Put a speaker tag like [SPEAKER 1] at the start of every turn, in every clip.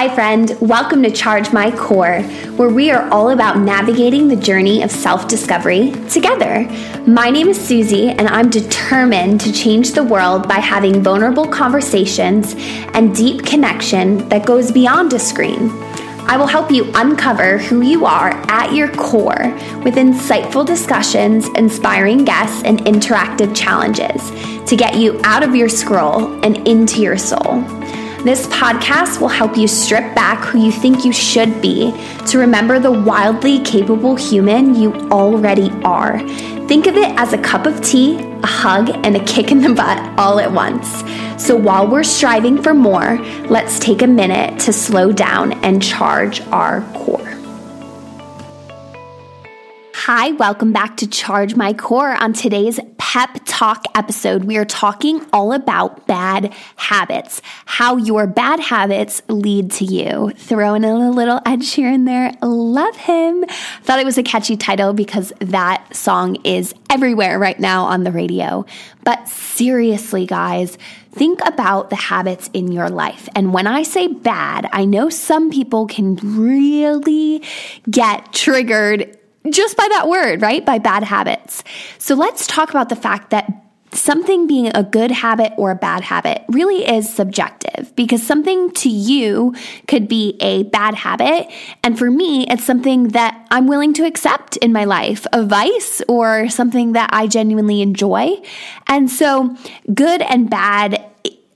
[SPEAKER 1] Hi, friend. Welcome to Charge My Core, where we are all about navigating the journey of self discovery together. My name is Susie, and I'm determined to change the world by having vulnerable conversations and deep connection that goes beyond a screen. I will help you uncover who you are at your core with insightful discussions, inspiring guests, and interactive challenges to get you out of your scroll and into your soul. This podcast will help you strip back who you think you should be to remember the wildly capable human you already are. Think of it as a cup of tea, a hug, and a kick in the butt all at once. So while we're striving for more, let's take a minute to slow down and charge our core. Hi, welcome back to Charge My Core. On today's pep talk episode, we are talking all about bad habits, how your bad habits lead to you. Throwing in a little Ed Sheeran there. Love him. Thought it was a catchy title because that song is everywhere right now on the radio. But seriously, guys, think about the habits in your life. And when I say bad, I know some people can really get triggered just by that word, right? By bad habits. So let's talk about the fact that something being a good habit or a bad habit really is subjective because something to you could be a bad habit. And for me, it's something that I'm willing to accept in my life, a vice or something that I genuinely enjoy. And so good and bad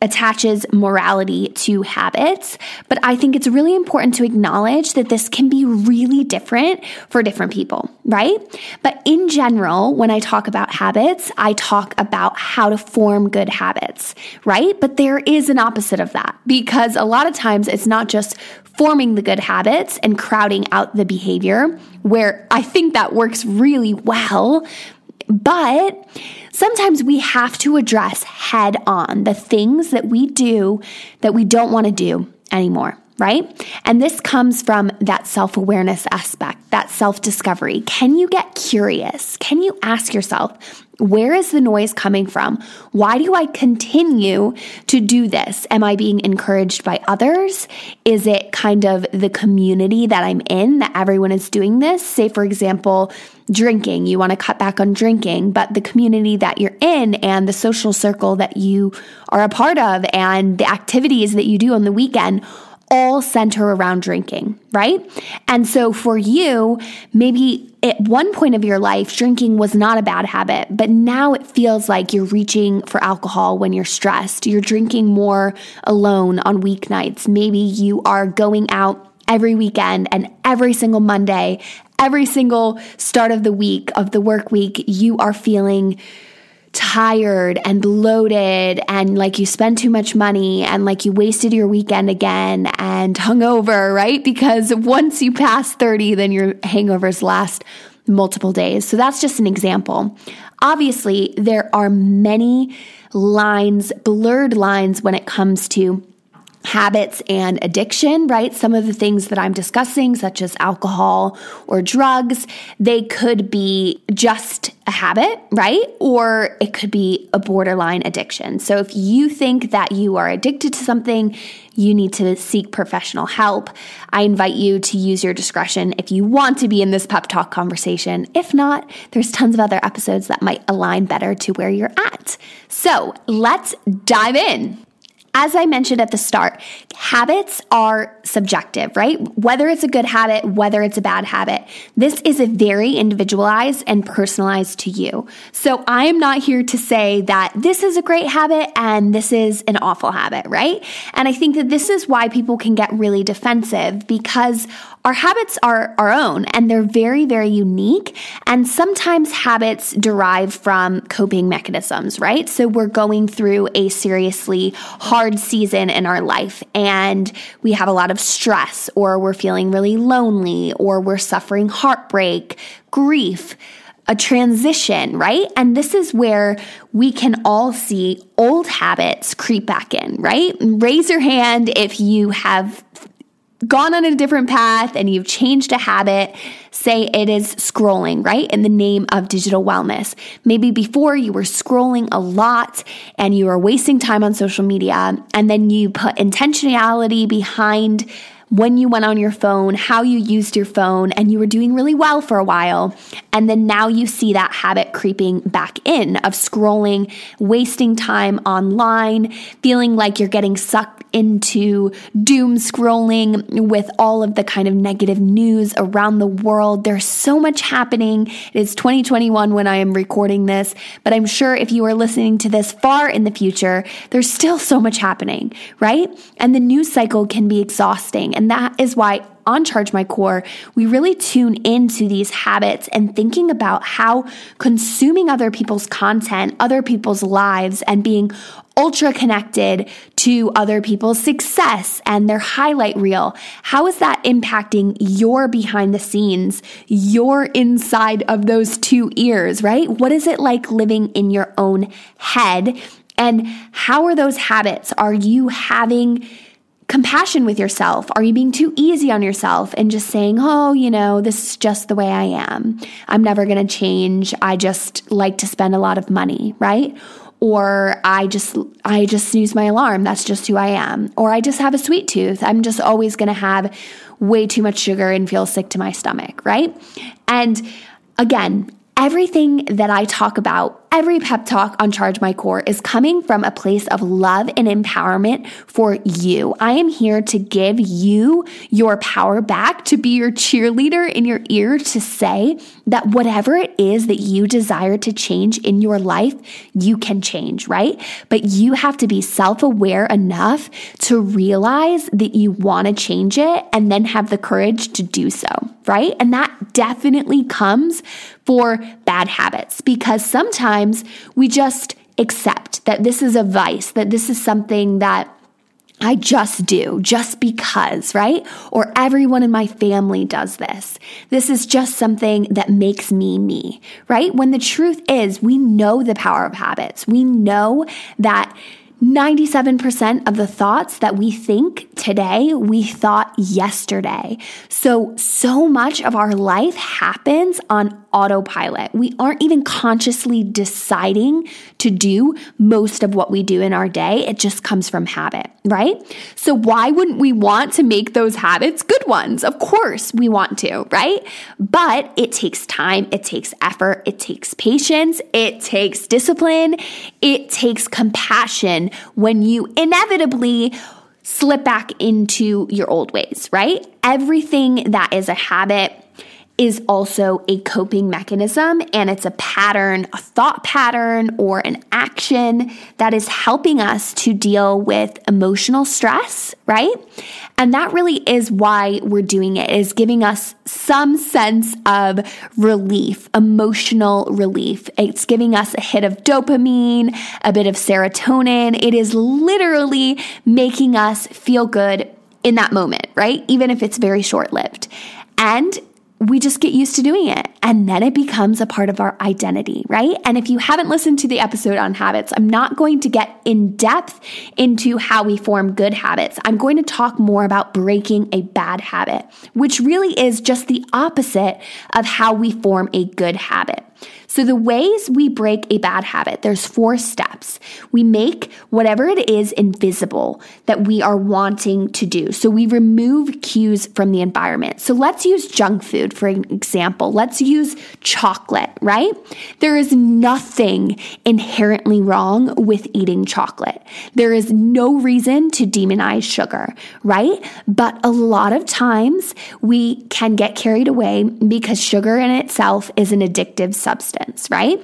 [SPEAKER 1] attaches morality to habits, but I think it's really important to acknowledge that this can be really different for different people, right? But in general, when I talk about habits, I talk about how to form good habits, right? But there is an opposite of that because a lot of times it's not just forming the good habits and crowding out the behavior, where I think that works really well. But sometimes we have to address head on the things that we do that we don't want to do anymore right? And this comes from that self awareness aspect, that self discovery. Can you get curious? Can you ask yourself, where is the noise coming from? Why do I continue to do this? Am I being encouraged by others? Is it kind of the community that I'm in that everyone is doing this? Say, for example, drinking, you want to cut back on drinking, but the community that you're in and the social circle that you are a part of and the activities that you do on the weekend all center around drinking, right? And so for you, maybe at one point of your life, drinking was not a bad habit, but now it feels like you're reaching for alcohol when you're stressed. You're drinking more alone on weeknights. Maybe you are going out every weekend and every single Monday, every single start of the week, of the work week, you are feeling tired and bloated and like you spend too much money and like you wasted your weekend again and hungover, right? Because once you pass 30, then your hangovers last multiple days. So that's just an example. Obviously, there are many lines, blurred lines when it comes to habits and addiction, right? Some of the things that I'm discussing, such as alcohol or drugs, they could be just a habit, right? Or it could be a borderline addiction. So if you think that you are addicted to something, you need to seek professional help. I invite you to use your discretion if you want to be in this pep talk conversation. If not, there's tons of other episodes that might align better to where you're at. So let's dive in. As I mentioned at the start, habits are subjective, right? Whether it's a good habit, whether it's a bad habit, this is a very individualized and personalized to you. So I am not here to say that this is a great habit and this is an awful habit, right? And I think that this is why people can get really defensive because our habits are our own and they're very, very unique. And sometimes habits derive from coping mechanisms, right? So we're going through a seriously hard season in our life and we have a lot of stress or we're feeling really lonely or we're suffering heartbreak, grief a transition, right? And this is where we can all see old habits creep back in, right? Raise your hand if you have gone on a different path and you've changed a habit say it is scrolling, right? In the name of digital wellness. Maybe before you were scrolling a lot and you were wasting time on social media, and then you put intentionality behind when you went on your phone, how you used your phone, and you were doing really well for a while. And then now you see that habit creeping back in of scrolling, wasting time online, feeling like you're getting sucked into doom scrolling with all of the kind of negative news around the world. There's so much happening. It is 2021 when I am recording this, but I'm sure if you are listening to this far in the future, there's still so much happening, right? And the news cycle can be exhausting. And that is why on Charge My Core, we really tune into these habits and thinking about how consuming other people's content, other people's lives, and being ultra connected to other people's success and their highlight reel. How is that impacting your behind the scenes, your inside of those two ears, right? What is it like living in your own head? And how are those habits? Are you having compassion with yourself? Are you being too easy on yourself and just saying, oh, you know, this is just the way I am? I'm never going to change. I just like to spend a lot of money, right? Or I just I just snooze my alarm. That's just who I am. Or I just have a sweet tooth. I'm just always going to have way too much sugar and feel sick to my stomach, right? And again, everything that I talk about Every pep talk on Charge My Core is coming from a place of love and empowerment for you. I am here to give you your power back, to be your cheerleader in your ear, to say that whatever it is that you desire to change in your life, you can change, right? But you have to be self aware enough to realize that you want to change it and then have the courage to do so, right? And that definitely comes for bad habits because sometimes we just accept that this is a vice, that this is something that I just do, just because, right? Or everyone in my family does this. This is just something that makes me me, right? When the truth is, we know the power of habits. We know that 97% of the thoughts that we think today, we thought yesterday. So, so much of our life happens on autopilot. We aren't even consciously deciding to do most of what we do in our day. It just comes from habit, right? So, why wouldn't we want to make those habits good ones? Of course, we want to, right? But it takes time, it takes effort, it takes patience, it takes discipline, it takes compassion when you inevitably slip back into your old ways, right? Everything that is a habit is also a coping mechanism and it's a pattern, a thought pattern, or an action that is helping us to deal with emotional stress, right? And that really is why we're doing it, is giving us some sense of relief, emotional relief. It's giving us a hit of dopamine, a bit of serotonin. It is literally making us feel good in that moment, right? Even if it's very short lived. And we just get used to doing it and then it becomes a part of our identity, right? And if you haven't listened to the episode on habits, I'm not going to get in depth into how we form good habits. I'm going to talk more about breaking a bad habit, which really is just the opposite of how we form a good habit. So, the ways we break a bad habit, there's four steps. We make whatever it is invisible that we are wanting to do. So, we remove cues from the environment. So, let's use junk food for an example. Let's use chocolate, right? There is nothing inherently wrong with eating chocolate. There is no reason to demonize sugar, right? But a lot of times we can get carried away because sugar in itself is an addictive substance right?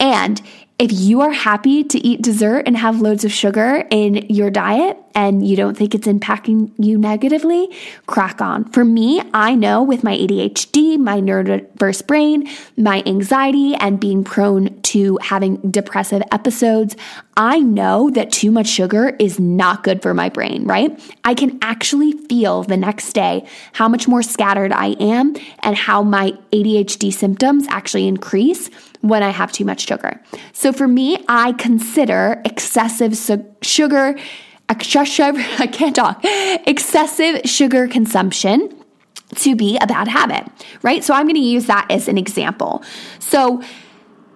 [SPEAKER 1] And if you are happy to eat dessert and have loads of sugar in your diet and you don't think it's impacting you negatively, crack on. For me, I know with my ADHD, my neurodiverse brain, my anxiety, and being prone to having depressive episodes, I know that too much sugar is not good for my brain, right? I can actually feel the next day how much more scattered I am and how my ADHD symptoms actually increase when I have too much sugar. So for me, I consider excessive su- sugar, excessive, I can't talk, excessive sugar consumption to be a bad habit, right? So I'm going to use that as an example. So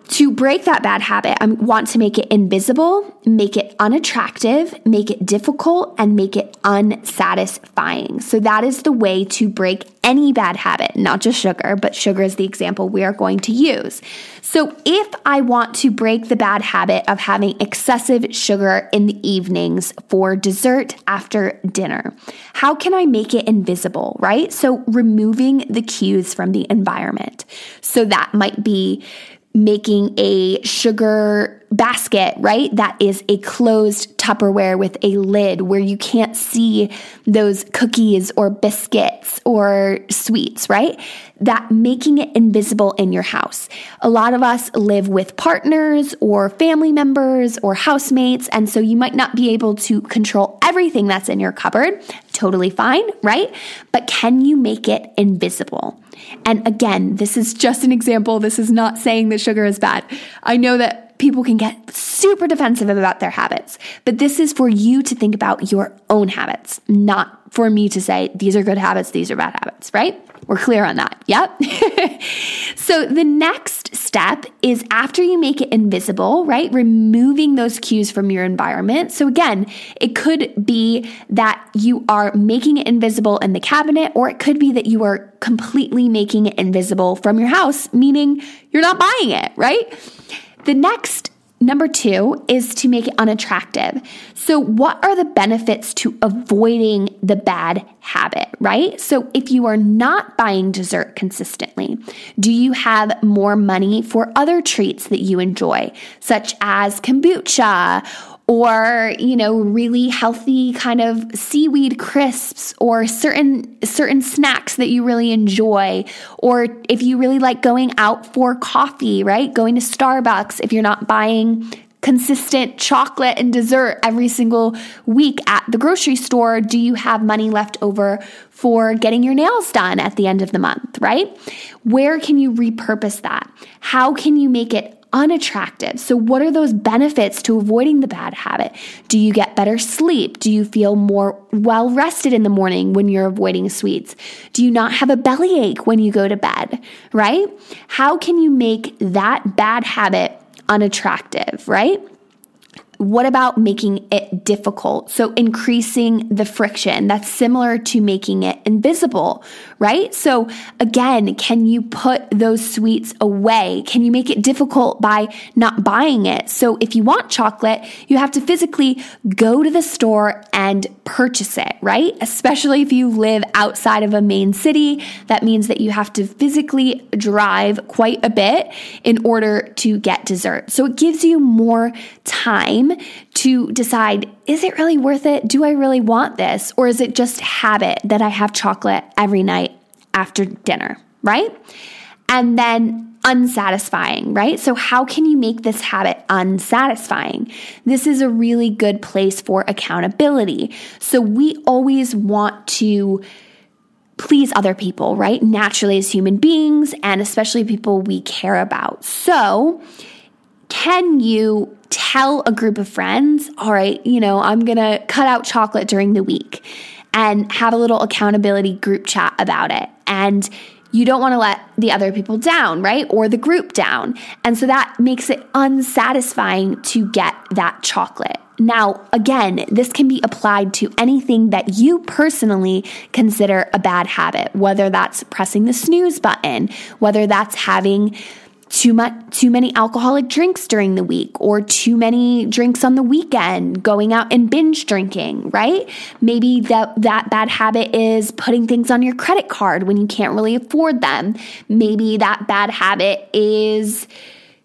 [SPEAKER 1] to break that bad habit, I want to make it invisible, make it unattractive, make it difficult, and make it unsatisfying. So that is the way to break any bad habit, not just sugar, but sugar is the example we are going to use. So if I want to break the bad habit of having excessive sugar in the evenings for dessert after dinner, how can I make it invisible, right? So removing the cues from the environment. So that might be making a sugar basket, right? That is a closed Tupperware with a lid where you can't see those cookies or biscuits or sweets, right? That making it invisible in your house. A lot of us live with partners or family members or housemates, and so you might not be able to control everything that's in your cupboard. Totally fine, right? But can you make it invisible? And again, this is just an example. This is not saying that sugar is bad. I know that people can get super defensive about their habits, but this is for you to think about your own habits, not for me to say these are good habits, these are bad habits, right? We're clear on that. Yep. so the next step is after you make it invisible, right? Removing those cues from your environment. So again, it could be that you are making it invisible in the cabinet, or it could be that you are completely making it invisible from your house, meaning you're not buying it, right? The next Number two is to make it unattractive. So, what are the benefits to avoiding the bad habit, right? So, if you are not buying dessert consistently, do you have more money for other treats that you enjoy, such as kombucha or you know really healthy kind of seaweed crisps or certain certain snacks that you really enjoy. Or if you really like going out for coffee right? Going to Starbucks if you're not buying consistent chocolate and dessert every single week at the grocery store do you have money left over for getting your nails done at the end of the month right? Where can you repurpose that? How can you make it unattractive. So, what are those benefits to avoiding the bad habit? Do you get better sleep? Do you feel more well rested in the morning when you're avoiding sweets? Do you not have a bellyache when you go to bed, right? How can you make that bad habit unattractive, right? What about making it difficult? So, increasing the friction. That's similar to making it invisible, right? So, again, can you put those sweets away? Can you make it difficult by not buying it? So, if you want chocolate, you have to physically go to the store and purchase it, right? Especially if you live outside of a main city, that means that you have to physically drive quite a bit in order to get dessert. So, it gives you more time to decide is it really worth it? Do I really want this? Or is it just habit that I have chocolate every night after dinner, right? And then unsatisfying, right? So, how can you make this habit unsatisfying? This is a really good place for accountability. So, we always want to please other people, right? Naturally, as human beings, and especially people we care about. So, can you tell a group of friends, all right, you know, I'm going to cut out chocolate during the week and have a little accountability group chat about it. And you don't want to let the other people down, right? Or the group down. And so that makes it unsatisfying to get that chocolate. Now, again, this can be applied to anything that you personally consider a bad habit, whether that's pressing the snooze button, whether that's having too much too many alcoholic drinks during the week or too many drinks on the weekend going out and binge drinking right? Maybe that that bad habit is putting things on your credit card when you can't really afford them. Maybe that bad habit is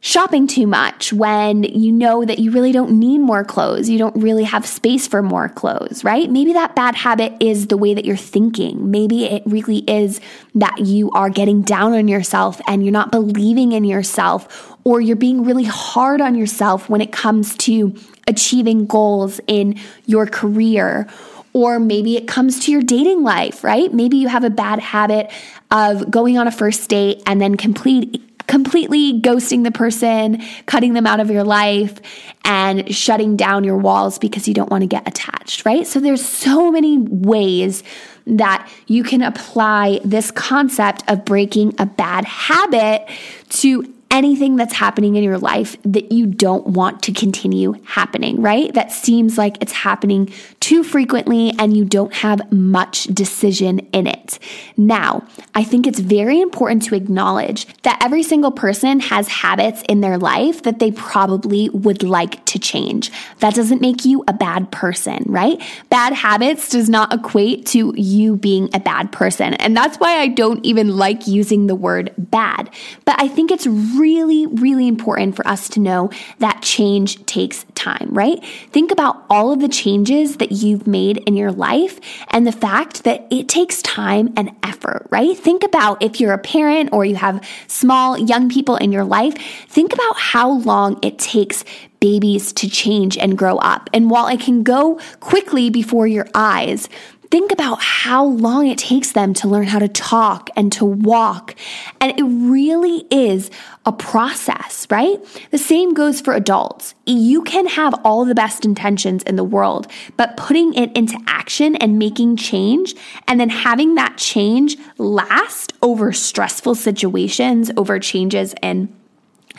[SPEAKER 1] shopping too much when you know that you really don't need more clothes. You don't really have space for more clothes, right? Maybe that bad habit is the way that you're thinking. Maybe it really is that you are getting down on yourself and you're not believing in yourself, or you're being really hard on yourself when it comes to achieving goals in your career. Or maybe it comes to your dating life, right? Maybe you have a bad habit of going on a first date and then complete completely ghosting the person, cutting them out of your life, and shutting down your walls because you don't want to get attached, right? So there's so many ways that you can apply this concept of breaking a bad habit to anything that's happening in your life that you don't want to continue happening, right? That seems like it's happening too frequently and you don't have much decision in it. Now, I think it's very important to acknowledge that every single person has habits in their life that they probably would like to change. That doesn't make you a bad person, right? Bad habits does not equate to you being a bad person. And that's why I don't even like using the word bad. But I think it's really, really really important for us to know that change takes time, right? Think about all of the changes that you've made in your life and the fact that it takes time and effort, right? Think about if you're a parent or you have small young people in your life, think about how long it takes babies to change and grow up. And while it can go quickly before your eyes, think about how long it takes them to learn how to talk and to walk. And it really is a process, right? The same goes for adults. You can have all the best intentions in the world, but putting it into action and making change and then having that change last over stressful situations, over changes in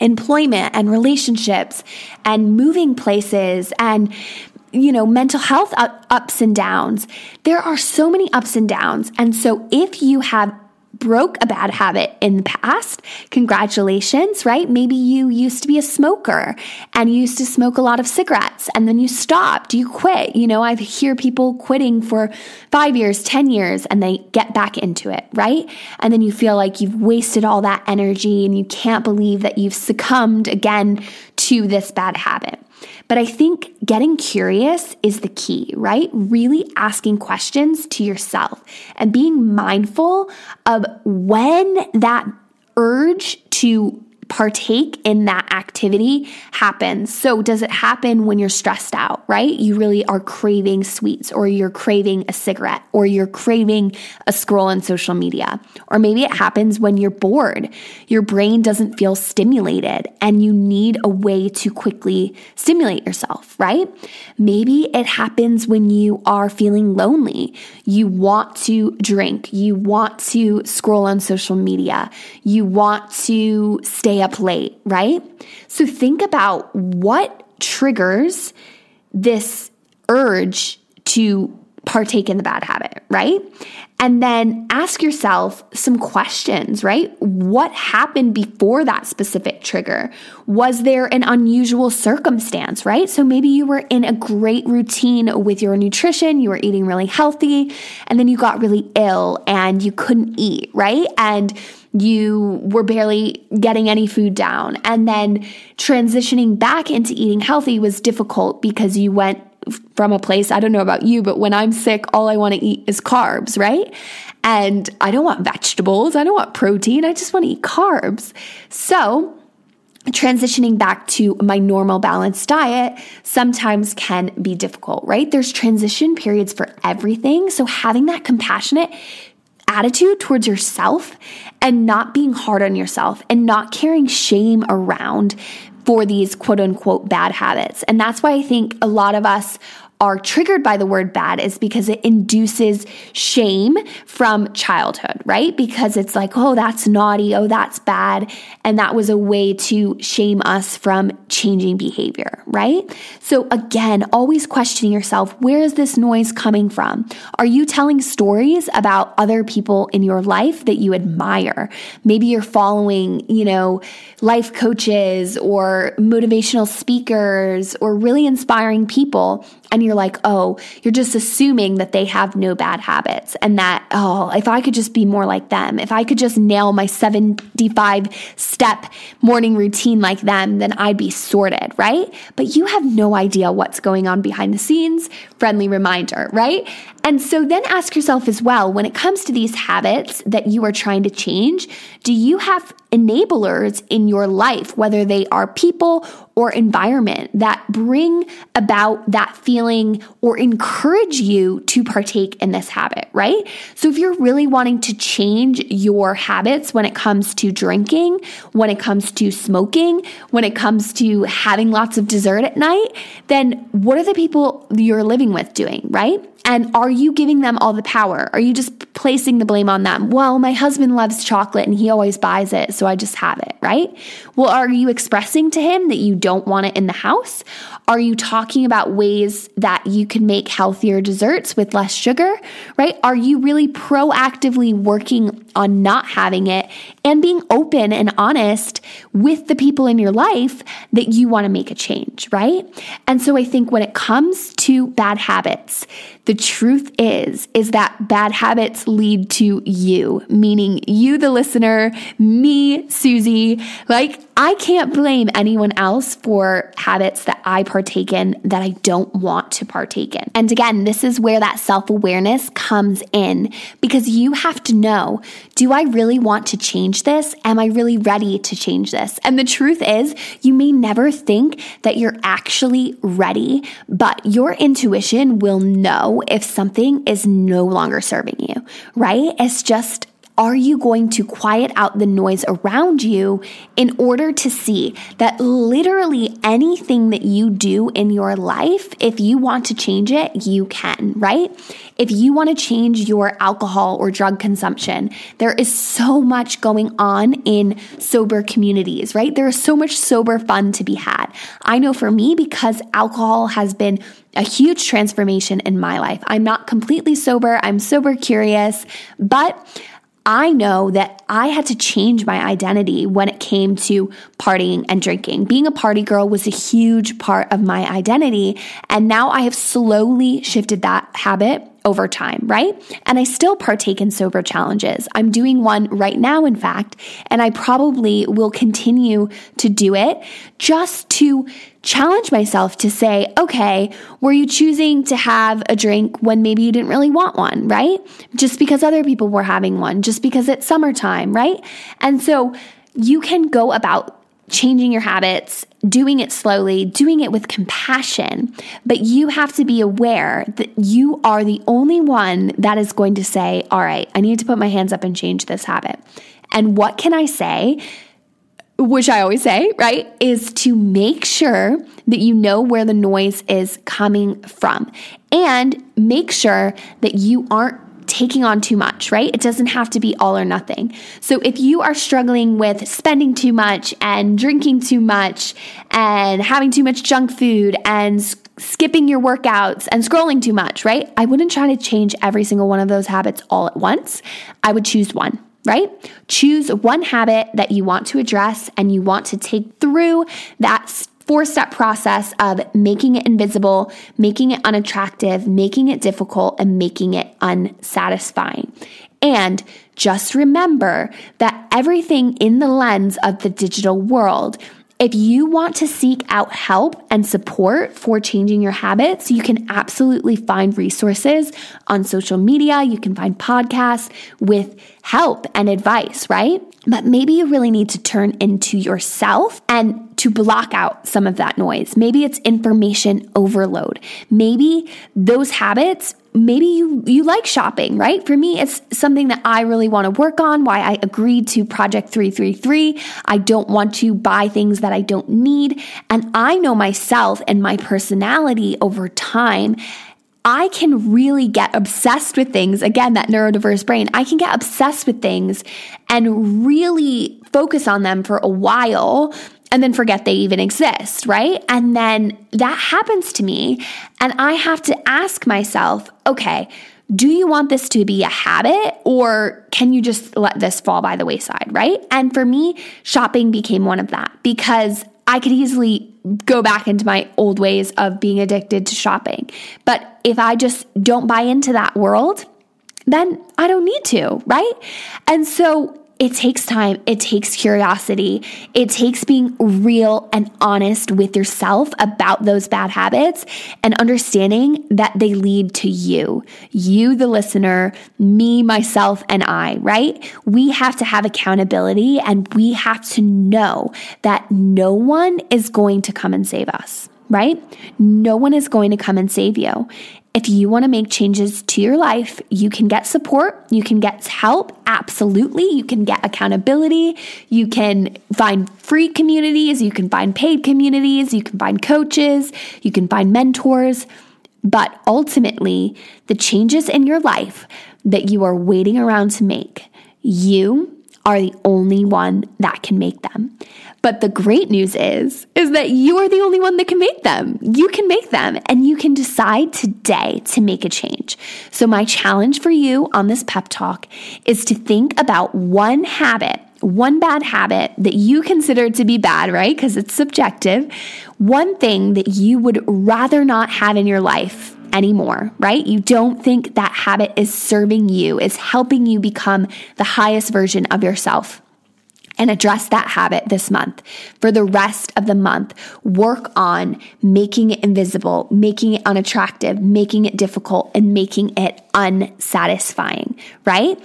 [SPEAKER 1] employment and relationships and moving places and you know, mental health ups and downs. There are so many ups and downs. And so if you have broke a bad habit in the past, congratulations, right? Maybe you used to be a smoker and you used to smoke a lot of cigarettes and then you stopped, you quit. You know, I hear people quitting for five years, 10 years, and they get back into it, right? And then you feel like you've wasted all that energy and you can't believe that you've succumbed again to this bad habit. But I think getting curious is the key, right? Really asking questions to yourself and being mindful of when that urge to partake in that activity happens. So, does it happen when you're stressed out, right? You really are craving sweets, or you're craving a cigarette, or you're craving a scroll on social media. Or maybe it happens when you're bored. Your brain doesn't feel stimulated and you need a way to quickly stimulate yourself, right? Maybe it happens when you are feeling lonely. You want to drink, you want to scroll on social media, you want to stay up late, right? So think about what triggers this urge to partake in the bad habit, right? And then ask yourself some questions, right? What happened before that specific trigger? Was there an unusual circumstance, right? So maybe you were in a great routine with your nutrition, you were eating really healthy, and then you got really ill and you couldn't eat, right? And you were barely getting any food down. And then transitioning back into eating healthy was difficult because you went from a place, I don't know about you, but when I'm sick, all I want to eat is carbs, right? And I don't want vegetables, I don't want protein, I just want to eat carbs. So, transitioning back to my normal balanced diet sometimes can be difficult, right? There's transition periods for everything. So, having that compassionate attitude towards yourself and not being hard on yourself and not carrying shame around for these quote unquote bad habits. And that's why I think a lot of us are triggered by the word bad is because it induces shame from childhood, right? Because it's like, oh, that's naughty, oh, that's bad. And that was a way to shame us from changing behavior, right? So again, always questioning yourself where is this noise coming from? Are you telling stories about other people in your life that you admire? Maybe you're following, you know, life coaches or motivational speakers or really inspiring people and you're like, oh, you're just assuming that they have no bad habits and that, oh, if I could just be more like them, if I could just nail my 75 step morning routine like them, then I'd be sorted, right? But you have no idea what's going on behind the scenes. Friendly reminder, right? And so then ask yourself as well when it comes to these habits that you are trying to change, do you have enablers in your life, whether they are people or environment that bring about that feeling or encourage you to partake in this habit, right? So if you're really wanting to change your habits when it comes to drinking, when it comes to smoking, when it comes to having lots of dessert at night, then what are the people you're living with doing, right? And are you giving them all the power? Are you just placing the blame on them? Well, my husband loves chocolate and he always buys it, so I just have it, right? Well, are you expressing to him that you don't want it in the house? Are you talking about ways that you can make healthier desserts with less sugar, right? Are you really proactively working on not having it and being open and honest with the people in your life that you want to make a change, right? And so I think when it comes to bad habits, the truth is is that bad habits lead to you, meaning you the listener, me, Susie, like I can't blame anyone else for habits that I partake in that I don't want to partake in. And again, this is where that self awareness comes in because you have to know do I really want to change this? Am I really ready to change this? And the truth is, you may never think that you're actually ready, but your intuition will know if something is no longer serving you, right? It's just are you going to quiet out the noise around you in order to see that literally anything that you do in your life, if you want to change it, you can, right? If you want to change your alcohol or drug consumption, there is so much going on in sober communities, right? There is so much sober fun to be had. I know for me, because alcohol has been a huge transformation in my life. I'm not completely sober, I'm sober curious, but I know that I had to change my identity when it came to partying and drinking. Being a party girl was a huge part of my identity. And now I have slowly shifted that habit over time, right? And I still partake in sober challenges. I'm doing one right now, in fact, and I probably will continue to do it just to challenge myself to say, okay, were you choosing to have a drink when maybe you didn't really want one, right? Just because other people were having one, just because it's summertime, right? And so you can go about changing your habits, doing it slowly, doing it with compassion. But you have to be aware that you are the only one that is going to say, All right, I need to put my hands up and change this habit. And what can I say? Which I always say, right, is to make sure that you know where the noise is coming from and make sure that you aren't taking on too much, right? It doesn't have to be all or nothing. So if you are struggling with spending too much and drinking too much and having too much junk food and skipping your workouts and scrolling too much, right? I wouldn't try to change every single one of those habits all at once. I would choose one right? Choose one habit that you want to address and you want to take through that four step process of making it invisible, making it unattractive, making it difficult, and making it unsatisfying. And just remember that everything in the lens of the digital world if you want to seek out help and support for changing your habits, you can absolutely find resources on social media. You can find podcasts with help and advice, right? But maybe you really need to turn into yourself and to block out some of that noise. Maybe it's information overload. Maybe those habits maybe you you like shopping, right? For me, it's something that I really want to work on. Why I agreed to Project 333. I don't want to buy things that I don't need, and I know myself and my personality over time. I can really get obsessed with things. Again, that neurodiverse brain, I can get obsessed with things and really focus on them for a while and then forget they even exist, right? And then that happens to me. And I have to ask myself, okay, do you want this to be a habit or can you just let this fall by the wayside, right? And for me, shopping became one of that because I could easily go back into my old ways of being addicted to shopping. But if I just don't buy into that world, then I don't need to, right? And so it takes time, it takes curiosity, it takes being real and honest with yourself about those bad habits and understanding that they lead to you, you, the listener, me, myself, and I, right? We have to have accountability and we have to know that no one is going to come and save us right? No one is going to come and save you. If you want to make changes to your life, you can get support, you can get help, absolutely. You can get accountability, you can find free communities, you can find paid communities, you can find coaches, you can find mentors. But ultimately, the changes in your life that you are waiting around to make, you are the only one that can make them. But the great news is is that you are the only one that can make them. You can make them and you can decide today to make a change. So my challenge for you on this pep talk is to think about one habit one bad habit that you consider to be bad, right? Because it's subjective. One thing that you would rather not have in your life anymore, right? You don't think that habit is serving you, is helping you become the highest version of yourself and address that habit this month. For the rest of the month, work on making it invisible, making it unattractive, making it difficult, and making it unsatisfying, right?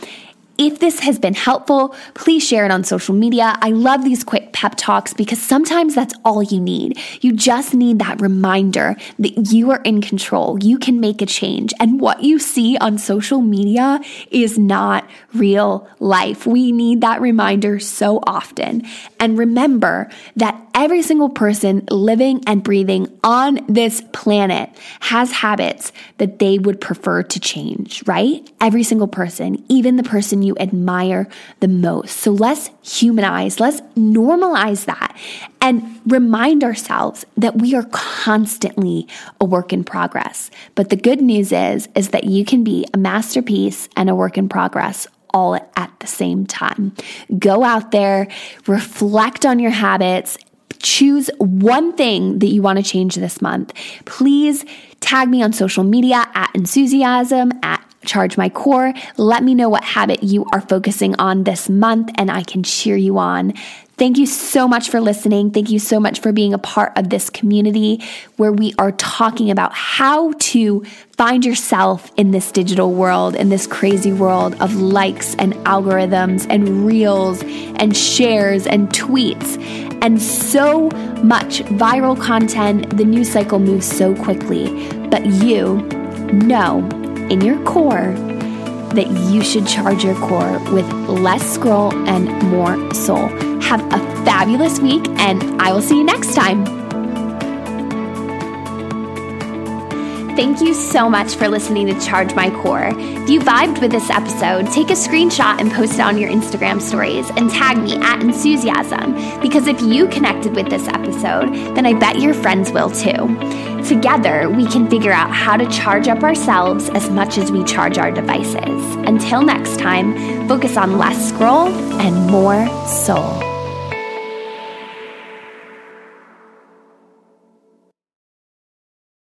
[SPEAKER 1] If this has been helpful, please share it on social media. I love these quick pep talks because sometimes that's all you need. You just need that reminder that you are in control. You can make a change. And what you see on social media is not real life. We need that reminder so often. And remember that every single person living and breathing on this planet has habits that they would prefer to change, right? Every single person, even the person you admire the most. So let's humanize, let's normalize that and remind ourselves that we are constantly a work in progress. But the good news is is that you can be a masterpiece and a work in progress all at the same time. Go out there, reflect on your habits, choose one thing that you want to change this month. Please tag me on social media at enthusiasm, at charge my core. Let me know what habit you are focusing on this month and I can cheer you on. Thank you so much for listening. Thank you so much for being a part of this community where we are talking about how to find yourself in this digital world, in this crazy world of likes and algorithms and reels and shares and tweets and so much viral content. The news cycle moves so quickly, but you know in your core that you should charge your core with less scroll and more soul. Have a fabulous week, and I will see you next time. Thank you so much for listening to Charge My Core. If you vibed with this episode, take a screenshot and post it on your Instagram stories and tag me at enthusiasm because if you connected with this episode, then I bet your friends will too. Together, we can figure out how to charge up ourselves as much as we charge our devices. Until next time, focus on less scroll and more soul.